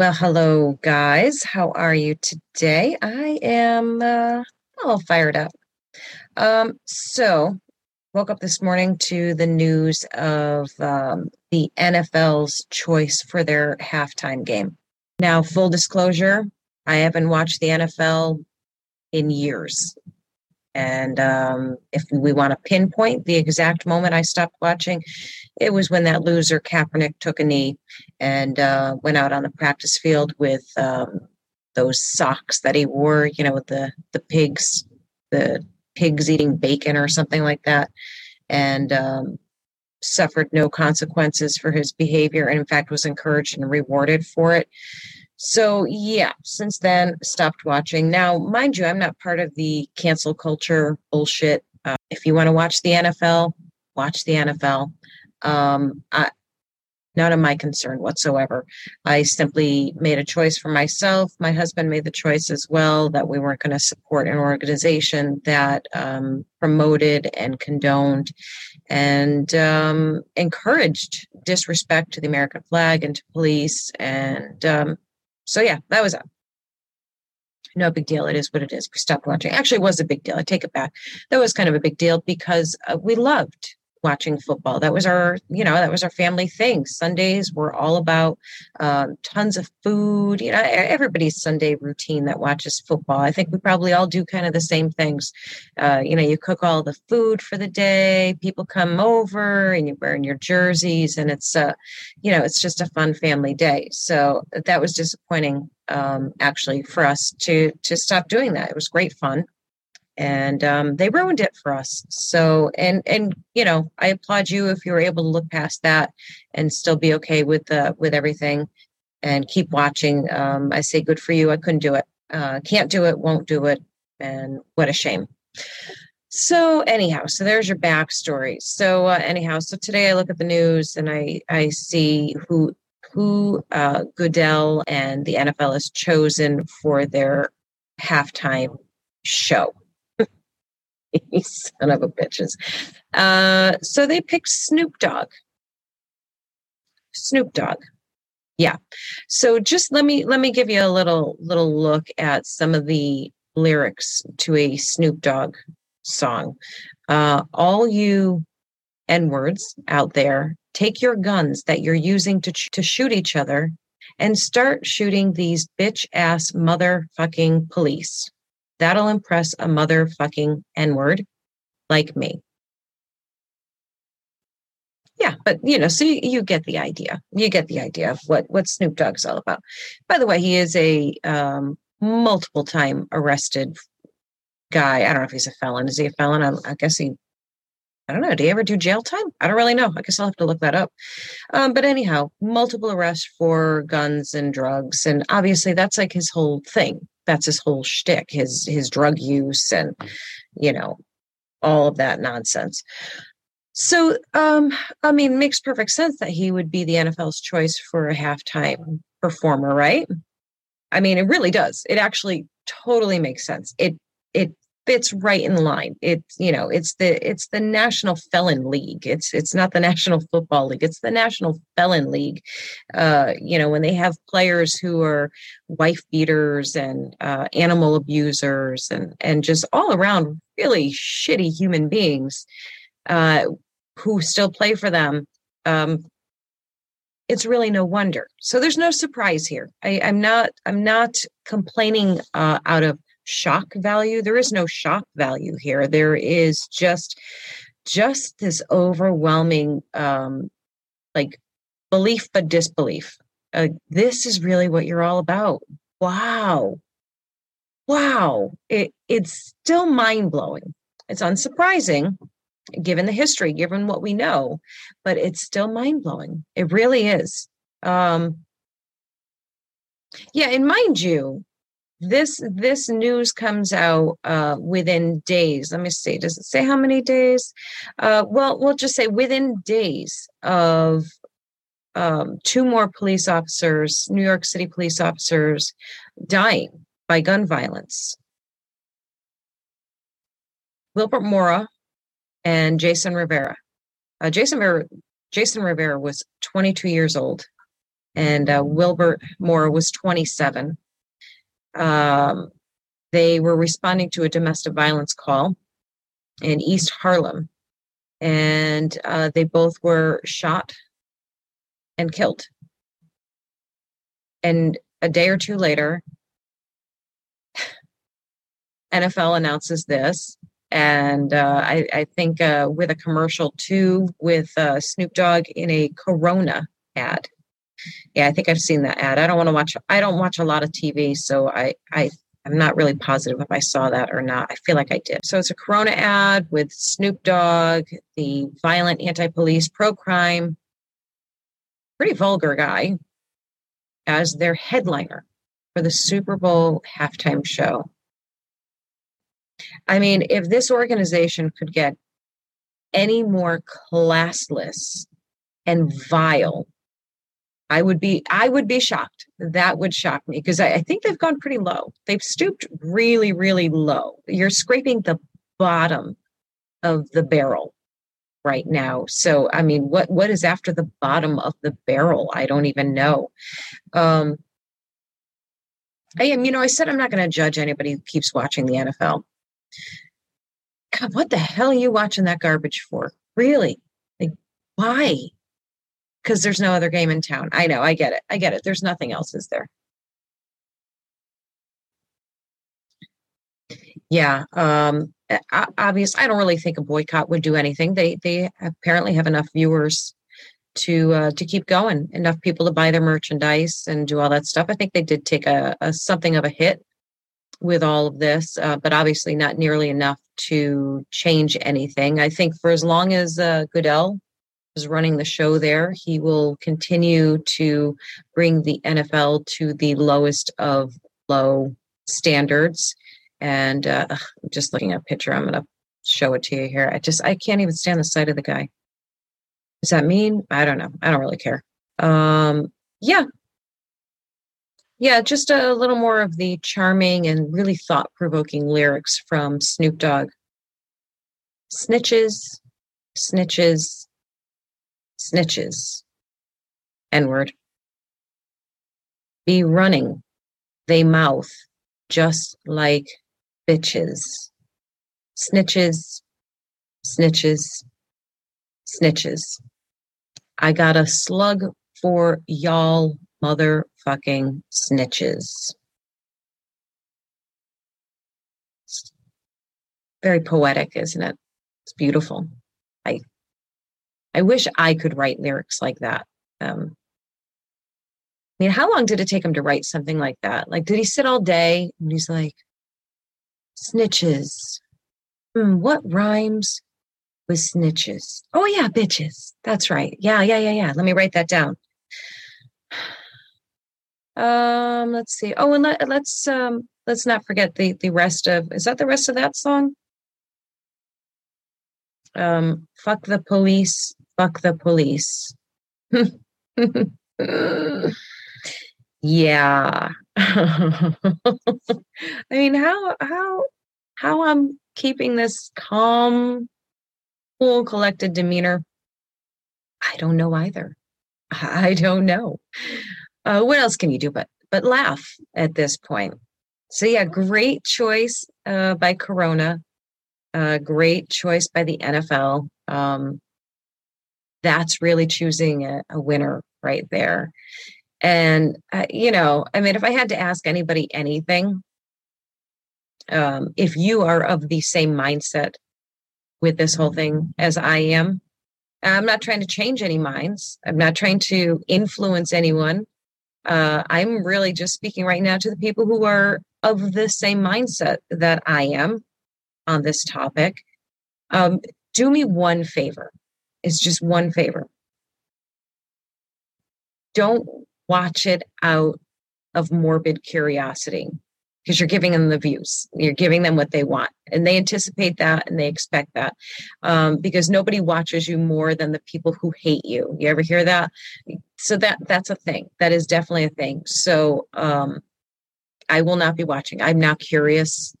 Well, hello, guys. How are you today? I am uh, all fired up. Um, so, woke up this morning to the news of um, the NFL's choice for their halftime game. Now, full disclosure, I haven't watched the NFL in years. And um, if we want to pinpoint the exact moment I stopped watching, it was when that loser Kaepernick took a knee and uh, went out on the practice field with um, those socks that he wore, you know, with the the pigs, the pigs eating bacon or something like that, and um, suffered no consequences for his behavior, and in fact was encouraged and rewarded for it. So yeah, since then stopped watching. Now, mind you, I'm not part of the cancel culture bullshit. Uh, if you want to watch the NFL, watch the NFL. Um, I, not of my concern whatsoever. I simply made a choice for myself. My husband made the choice as well that we weren't going to support an organization that um, promoted and condoned and um, encouraged disrespect to the American flag and to police and um, so yeah, that was a no big deal. It is what it is. We stopped watching. Actually, it was a big deal. I take it back. That was kind of a big deal because uh, we loved watching football. That was our, you know, that was our family thing. Sundays were all about um, tons of food. You know, everybody's Sunday routine that watches football. I think we probably all do kind of the same things. Uh, you know, you cook all the food for the day. People come over, and you're wearing your jerseys, and it's, uh, you know, it's just a fun family day. So that was disappointing, um, actually, for us to to stop doing that. It was great fun and um, they ruined it for us. So and and you know i applaud you if you were able to look past that and still be okay with uh, with everything and keep watching. Um, i say good for you. I couldn't do it. Uh, can't do it won't do it and what a shame. So anyhow so there's your backstory. So uh, anyhow so today i look at the news and i i see who who uh, goodell and the nfl has chosen for their halftime show son of a bitches. Uh, so they picked Snoop Dogg. Snoop Dogg. Yeah. So just let me let me give you a little little look at some of the lyrics to a Snoop Dogg song. Uh, all you N words out there, take your guns that you're using to to shoot each other, and start shooting these bitch ass motherfucking police. That'll impress a motherfucking N word like me. Yeah, but you know, so you, you, get the idea. You get the idea of what what Snoop Dogg's all about. By the way, he is a um, multiple time arrested guy. I don't know if he's a felon. Is he a felon? I, I guess he. I don't know. Did he ever do jail time? I don't really know. I guess I'll have to look that up. Um, but anyhow, multiple arrests for guns and drugs, and obviously that's like his whole thing that's his whole shtick, his his drug use and you know all of that nonsense. So, um, I mean, makes perfect sense that he would be the NFL's choice for a halftime performer, right? I mean, it really does. It actually totally makes sense. It it fits right in line. It's you know, it's the it's the National Felon League. It's it's not the National Football League. It's the National Felon League. Uh, you know, when they have players who are wife beaters and uh, animal abusers and and just all around really shitty human beings uh, who still play for them. Um, it's really no wonder. So there's no surprise here. I, I'm not. I'm not complaining uh, out of shock value. There is no shock value here. There is just just this overwhelming um like belief but disbelief. Uh, this is really what you're all about. Wow. Wow. It, it's still mind blowing. It's unsurprising given the history, given what we know, but it's still mind blowing. It really is. Um, yeah, and mind you, this this news comes out uh, within days. Let me see. Does it say how many days? Uh, well, we'll just say within days of um, two more police officers, New York City police officers, dying by gun violence. Wilbert Mora and Jason Rivera. Uh, Jason Jason Rivera was 22 years old and uh, Wilbert Mora was 27. Um, they were responding to a domestic violence call in East Harlem, and uh, they both were shot and killed. And a day or two later, NFL announces this, and uh, I, I, think uh, with a commercial too, with uh, Snoop Dogg in a Corona ad. Yeah, I think I've seen that ad. I don't want to watch. I don't watch a lot of TV, so I I I'm not really positive if I saw that or not. I feel like I did. So it's a Corona ad with Snoop Dogg, the violent anti-police, pro-crime, pretty vulgar guy, as their headliner for the Super Bowl halftime show. I mean, if this organization could get any more classless and vile, I would be I would be shocked. That would shock me because I, I think they've gone pretty low. They've stooped really, really low. You're scraping the bottom of the barrel right now. So I mean, what what is after the bottom of the barrel? I don't even know. Um, I am, you know, I said I'm not going to judge anybody who keeps watching the NFL. God, what the hell are you watching that garbage for? Really? Like, why? Because there's no other game in town. I know, I get it. I get it. There's nothing else, is there? Yeah. Um, obvious. I don't really think a boycott would do anything. They they apparently have enough viewers to uh, to keep going. Enough people to buy their merchandise and do all that stuff. I think they did take a, a something of a hit with all of this, uh, but obviously not nearly enough to change anything. I think for as long as uh, Goodell is running the show there, he will continue to bring the NFL to the lowest of low standards. And uh, just looking at a picture, I'm going to show it to you here. I just I can't even stand the sight of the guy. Does that mean? I don't know. I don't really care. Um, yeah, yeah, just a little more of the charming and really thought provoking lyrics from Snoop Dogg. Snitches, snitches, snitches. N word. Be running, they mouth just like bitches. Snitches, snitches, snitches. I got a slug for y'all motherfucking snitches. Very poetic, isn't it? It's beautiful. I wish I could write lyrics like that. Um, I mean, how long did it take him to write something like that? Like, did he sit all day and he's like, snitches? Hmm, what rhymes with snitches? Oh, yeah, bitches. That's right. Yeah, yeah, yeah, yeah. Let me write that down. Um, let's see. Oh, and let, let's um let's not forget the the rest of is that the rest of that song? Um, fuck the police, fuck the police. yeah. I mean, how how how I'm keeping this calm, cool, collected demeanor. I don't know either. I don't know uh, what else can you do but but laugh at this point? So yeah, great choice uh, by Corona. Uh, great choice by the NFL. Um, that's really choosing a, a, winner right there. And uh, you know, I mean, if I had to ask anybody anything, um, if you are of the same mindset with this whole thing as I am, I'm not trying to change any minds. I'm not trying to influence anyone uh, I'm really just speaking right now to the people who are of the same mindset that I am on this topic. Um, do me one favor. It's just one favor. Don't watch it out of morbid curiosity because you're giving them the views. You're giving them what they want and they anticipate that and they expect that. Um, because nobody watches you more than the people who hate you. You ever hear that? So that that's a thing. That is definitely a thing. So um, i will not be watching. I'm now curious.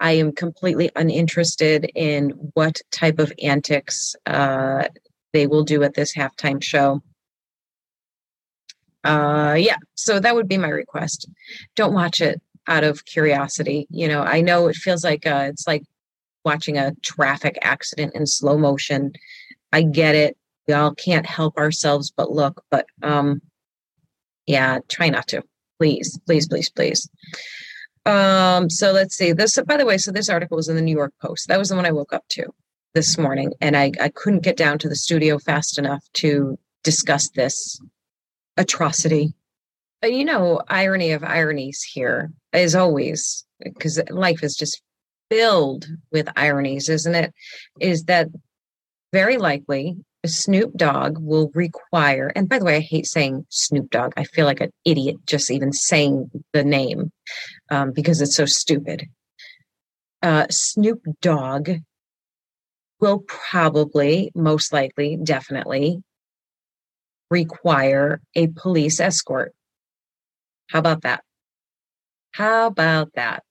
I am completely uninterested in what type of antics uh, they will do at this halftime show uh, yeah, so that would be my request. Don't watch it out of curiosity. You know, I know it feels like uh, it's like watching a traffic accident in slow motion. I get it. We all can't help ourselves but look, but um, yeah, try not to. Please, please, please, please. Um, so let's see. This, by the way, so this article was in the New York Post. That was the one I woke up to this morning, and I, I couldn't get down to the studio fast enough to discuss this atrocity. But you know, irony of ironies here, as always, because life is just filled with ironies, isn't it? Is that very likely Snoop Dogg will require, and by the way, I hate saying Snoop Dogg. I feel like an idiot just even saying the name um, because it's so stupid. Uh, Snoop Dogg will probably, most likely, definitely require a police escort. How about that? How about that?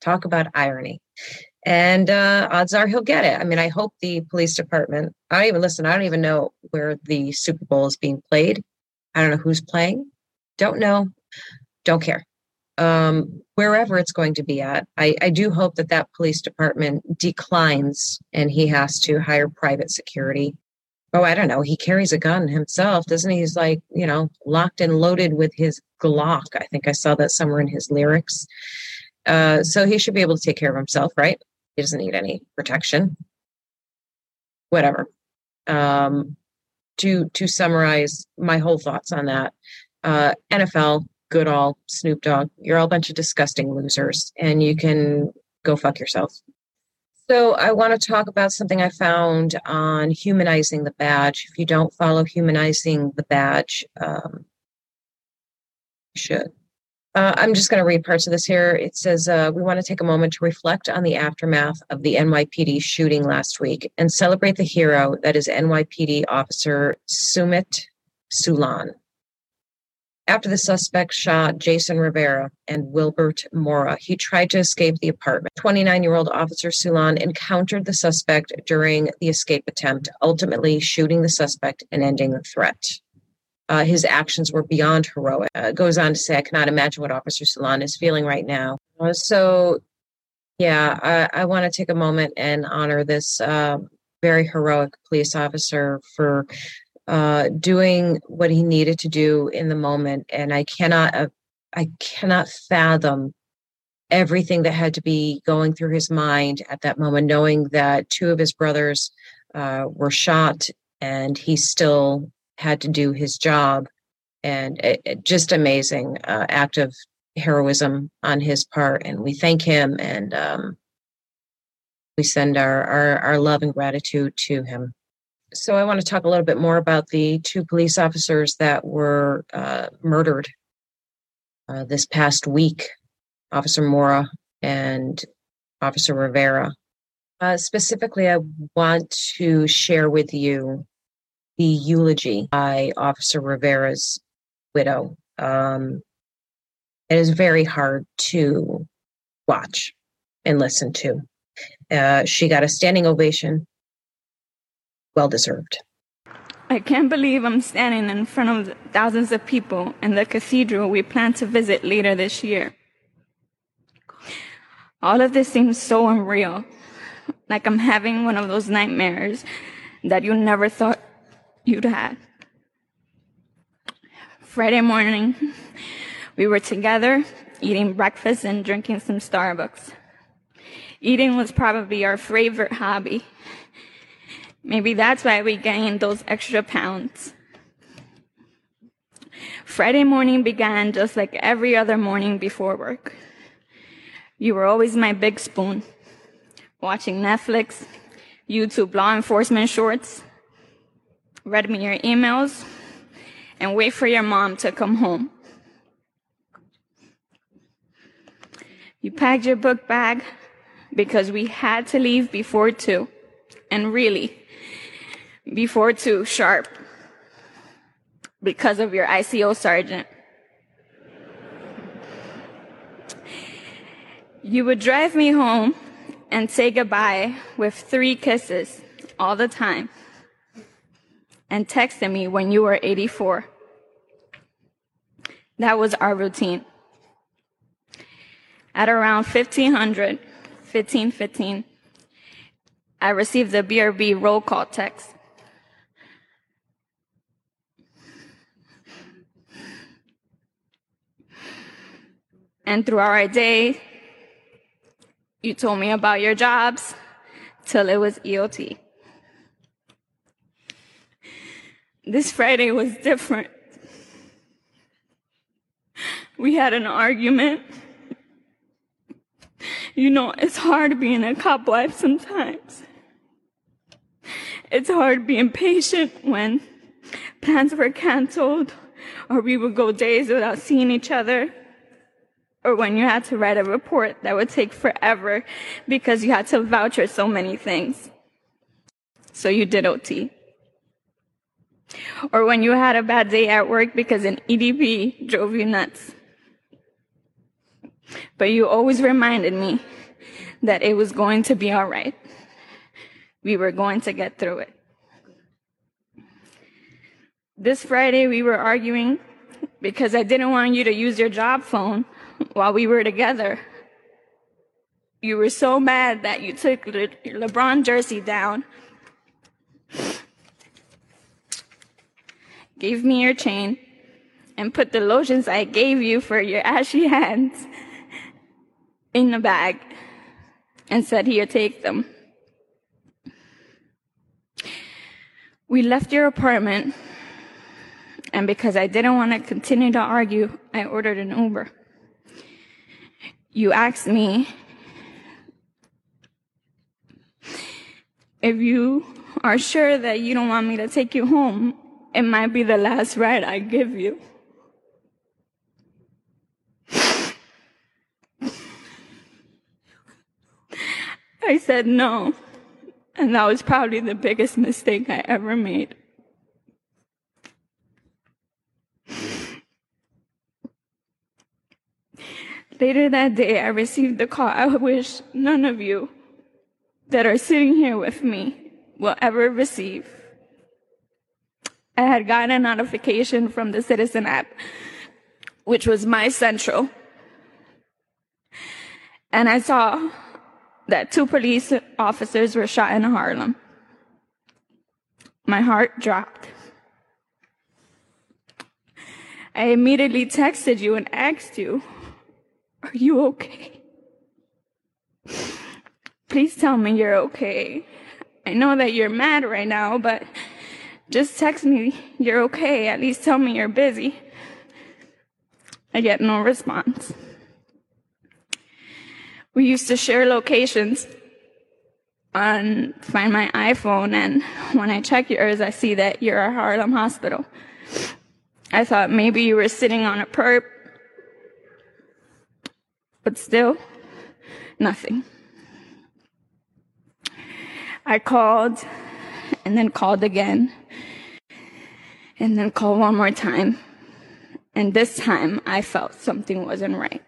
Talk about irony. And uh, odds are he'll get it. I mean, I hope the police department, I don't even listen, I don't even know where the Super Bowl is being played. I don't know who's playing. Don't know. Don't care. Um, wherever it's going to be at, I, I do hope that that police department declines and he has to hire private security oh, I don't know, he carries a gun himself, doesn't he? He's like, you know, locked and loaded with his Glock. I think I saw that somewhere in his lyrics. Uh, so he should be able to take care of himself, right? He doesn't need any protection. Whatever. Um, to to summarize my whole thoughts on that, uh, NFL, Goodell, Snoop Dogg, you're all a bunch of disgusting losers, and you can go fuck yourself. So, I want to talk about something I found on humanizing the badge. If you don't follow humanizing the badge, um, should. Uh, I'm just going to read parts of this here. It says, uh, We want to take a moment to reflect on the aftermath of the NYPD shooting last week and celebrate the hero that is NYPD officer Sumit Sulan. After the suspect shot Jason Rivera and Wilbert Mora, he tried to escape the apartment. 29 year old Officer Sulan encountered the suspect during the escape attempt, ultimately shooting the suspect and ending the threat. Uh, his actions were beyond heroic. Uh, goes on to say, I cannot imagine what Officer Sulan is feeling right now. Uh, so, yeah, I, I want to take a moment and honor this uh, very heroic police officer for uh, doing what he needed to do in the moment. And I cannot, uh, I cannot fathom everything that had to be going through his mind at that moment, knowing that two of his brothers uh, were shot and he still had to do his job. And it, it just amazing uh, act of heroism on his part. And we thank him and um, we send our, our, our love and gratitude to him so I want to talk a little bit more about the two police officers that were uh, murdered uh, this past week, Officer Mora and Officer Rivera. Uh, specifically, I want to share with you the eulogy by Officer Rivera's widow. Um, it is very hard to watch and listen to. Uh, she got a standing ovation well deserved. I can't believe I'm standing in front of thousands of people in the cathedral we plan to visit later this year. All of this seems so unreal, like I'm having one of those nightmares that you never thought you'd had. Friday morning, we were together eating breakfast and drinking some Starbucks. Eating was probably our favorite hobby, Maybe that's why we gained those extra pounds. Friday morning began just like every other morning before work. You were always my big spoon, watching Netflix, YouTube law enforcement shorts, read me your emails, and wait for your mom to come home. You packed your book bag because we had to leave before two. And really, before two sharp because of your ICO sergeant. You would drive me home and say goodbye with three kisses all the time and texted me when you were 84. That was our routine. At around 1500, 1515, I received the BRB roll call text. And throughout our day, you told me about your jobs till it was EOT. This Friday was different. We had an argument. You know, it's hard being a cop wife sometimes. It's hard being patient when plans were canceled or we would go days without seeing each other or when you had to write a report that would take forever because you had to voucher so many things. So you did OT. Or when you had a bad day at work because an EDP drove you nuts. But you always reminded me that it was going to be all right. We were going to get through it. This Friday, we were arguing because I didn't want you to use your job phone while we were together. You were so mad that you took your LeBron jersey down, gave me your chain, and put the lotions I gave you for your ashy hands in the bag and said, Here, take them. We left your apartment, and because I didn't want to continue to argue, I ordered an Uber you asked me if you are sure that you don't want me to take you home, it might be the last ride I give you. I said no, and that was probably the biggest mistake I ever made. Later that day, I received the call I wish none of you that are sitting here with me will ever receive. I had gotten a notification from the Citizen app, which was my central. And I saw that two police officers were shot in Harlem. My heart dropped. I immediately texted you and asked you are you okay? Please tell me you're okay. I know that you're mad right now, but just text me you're okay. At least tell me you're busy. I get no response. We used to share locations on Find My iPhone, and when I check yours, I see that you're at Harlem Hospital. I thought maybe you were sitting on a perp but still, nothing. I called and then called again and then called one more time. And this time I felt something wasn't right.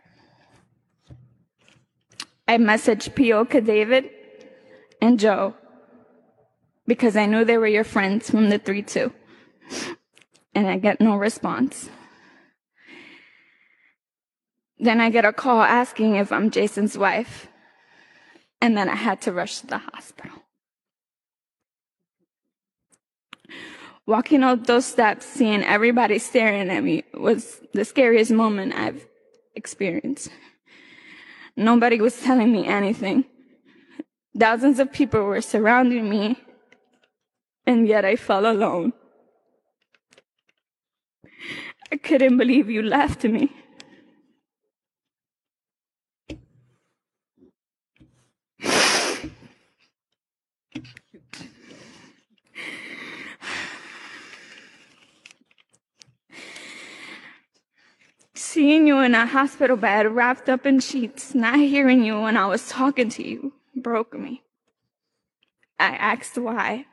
I messaged Pioka David and Joe because I knew they were your friends from the 3 2. And I get no response. Then I get a call asking if I'm Jason's wife. And then I had to rush to the hospital. Walking up those steps, seeing everybody staring at me was the scariest moment I've experienced. Nobody was telling me anything. Thousands of people were surrounding me, and yet I felt alone. I couldn't believe you left me. Seeing you in a hospital bed, wrapped up in sheets, not hearing you when I was talking to you, broke me. I asked why.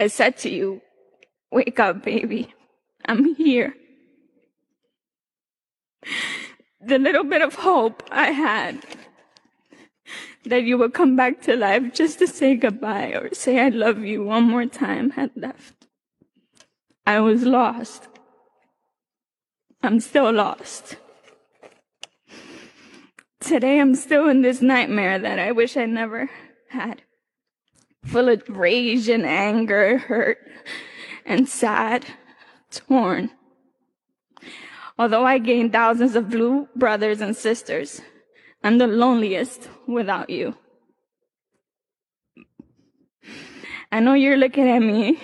I said to you, Wake up, baby. I'm here. The little bit of hope I had that you would come back to life just to say goodbye or say I love you one more time had left. I was lost. I'm still lost. Today I'm still in this nightmare that I wish I never had. Full of rage and anger, hurt and sad, torn. Although I gained thousands of blue brothers and sisters, I'm the loneliest without you. I know you're looking at me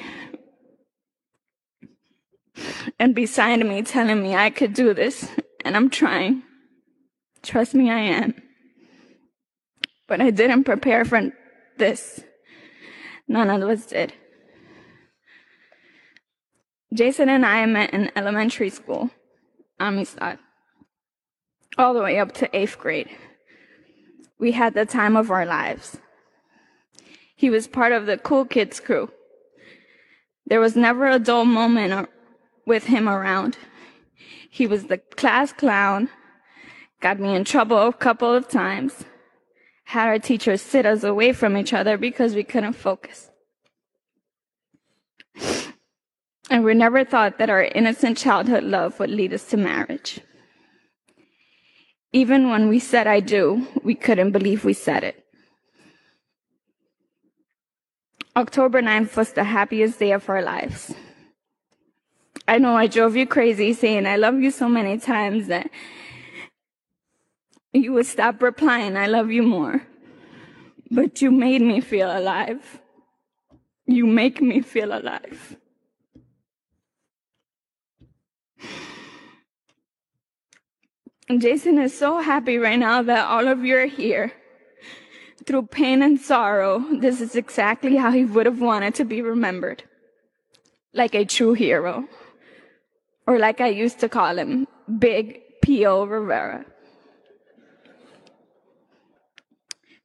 and beside me telling me I could do this, and I'm trying. Trust me, I am. But I didn't prepare for this. None of us did. Jason and I met in elementary school, Amistad, all the way up to eighth grade. We had the time of our lives. He was part of the cool kids crew. There was never a dull moment with him around. He was the class clown, got me in trouble a couple of times, had our teachers sit us away from each other because we couldn't focus. And we never thought that our innocent childhood love would lead us to marriage. Even when we said I do, we couldn't believe we said it. October 9th was the happiest day of our lives. I know I drove you crazy saying I love you so many times that you would stop replying, I love you more. But you made me feel alive. You make me feel alive. Jason is so happy right now that all of you are here through pain and sorrow, this is exactly how he would have wanted to be remembered. Like a true hero. Or like I used to call him, Big P.O. Rivera.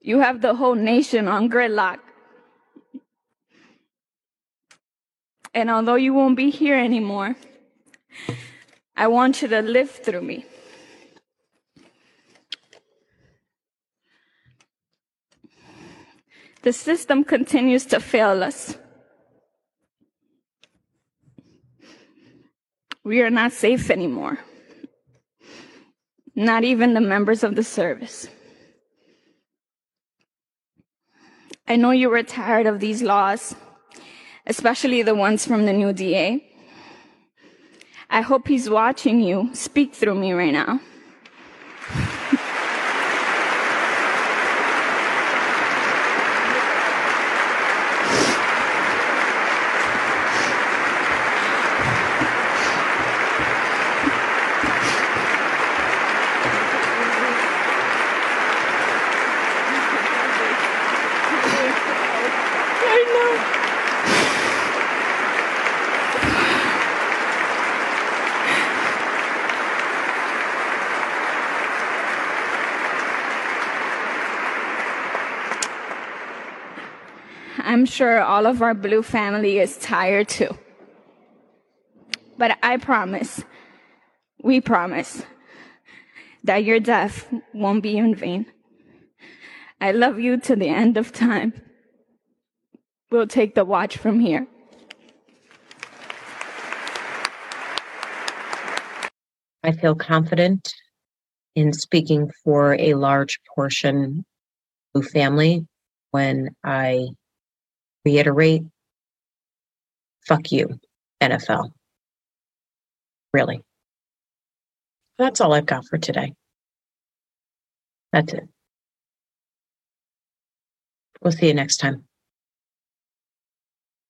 You have the whole nation on gridlock. And although you won't be here anymore, I want you to live through me. The system continues to fail us. We are not safe anymore. Not even the members of the service. I know you were tired of these laws, especially the ones from the new DA. I hope he's watching you speak through me right now. I'm sure all of our blue family is tired too. But I promise, we promise, that your death won't be in vain. I love you to the end of time. We'll take the watch from here. I feel confident in speaking for a large portion of family when I reiterate fuck you, NFL. Really. That's all I've got for today. That's it. We'll see you next time.